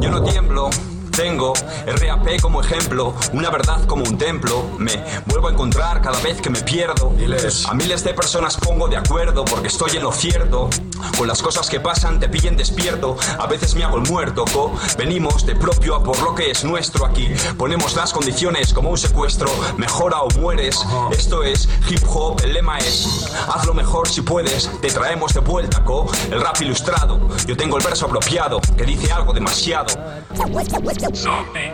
Yo no tiemblo. Tengo RAP como ejemplo, una verdad como un templo. Me vuelvo a encontrar cada vez que me pierdo. A miles de personas pongo de acuerdo porque estoy en lo cierto. Con las cosas que pasan te pillen despierto. A veces me hago el muerto, co. Venimos de propio a por lo que es nuestro aquí. Ponemos las condiciones como un secuestro. Mejora o mueres. Esto es hip hop, el lema es hazlo mejor si puedes. Te traemos de vuelta, co. El rap ilustrado. Yo tengo el verso apropiado que dice algo demasiado. Zombie